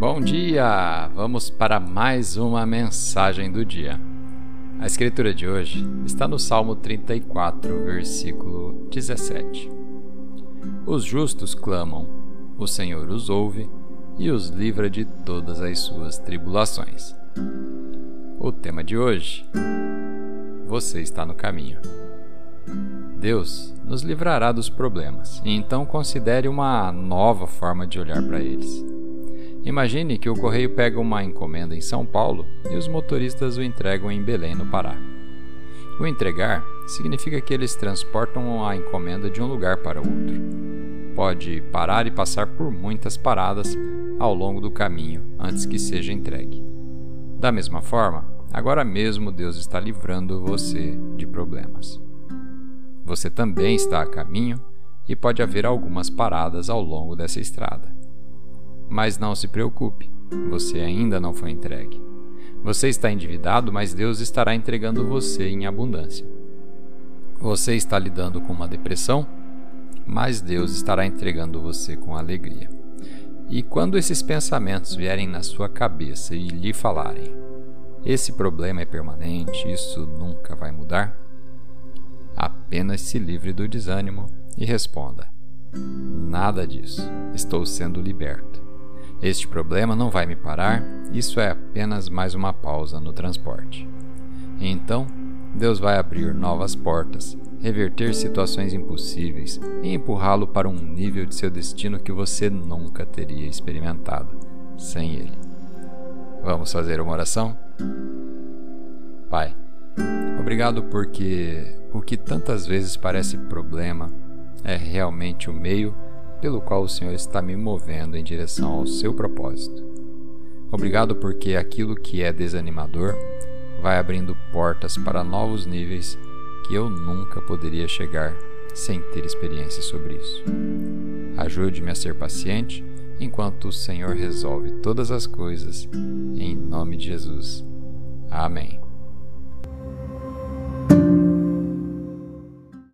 Bom dia! Vamos para mais uma mensagem do dia. A escritura de hoje está no Salmo 34, versículo 17. Os justos clamam, o Senhor os ouve e os livra de todas as suas tribulações. O tema de hoje: Você está no caminho. Deus nos livrará dos problemas, e então considere uma nova forma de olhar para eles. Imagine que o correio pega uma encomenda em São Paulo e os motoristas o entregam em Belém, no Pará. O entregar significa que eles transportam a encomenda de um lugar para outro. Pode parar e passar por muitas paradas ao longo do caminho antes que seja entregue. Da mesma forma, agora mesmo Deus está livrando você de problemas. Você também está a caminho e pode haver algumas paradas ao longo dessa estrada. Mas não se preocupe, você ainda não foi entregue. Você está endividado, mas Deus estará entregando você em abundância. Você está lidando com uma depressão, mas Deus estará entregando você com alegria. E quando esses pensamentos vierem na sua cabeça e lhe falarem: esse problema é permanente, isso nunca vai mudar, apenas se livre do desânimo e responda: nada disso, estou sendo liberto. Este problema não vai me parar, isso é apenas mais uma pausa no transporte. Então, Deus vai abrir novas portas, reverter situações impossíveis e empurrá-lo para um nível de seu destino que você nunca teria experimentado sem ele. Vamos fazer uma oração? Pai, obrigado porque o que tantas vezes parece problema é realmente o meio pelo qual o Senhor está me movendo em direção ao seu propósito. Obrigado porque aquilo que é desanimador vai abrindo portas para novos níveis que eu nunca poderia chegar sem ter experiência sobre isso. Ajude-me a ser paciente enquanto o Senhor resolve todas as coisas, em nome de Jesus. Amém.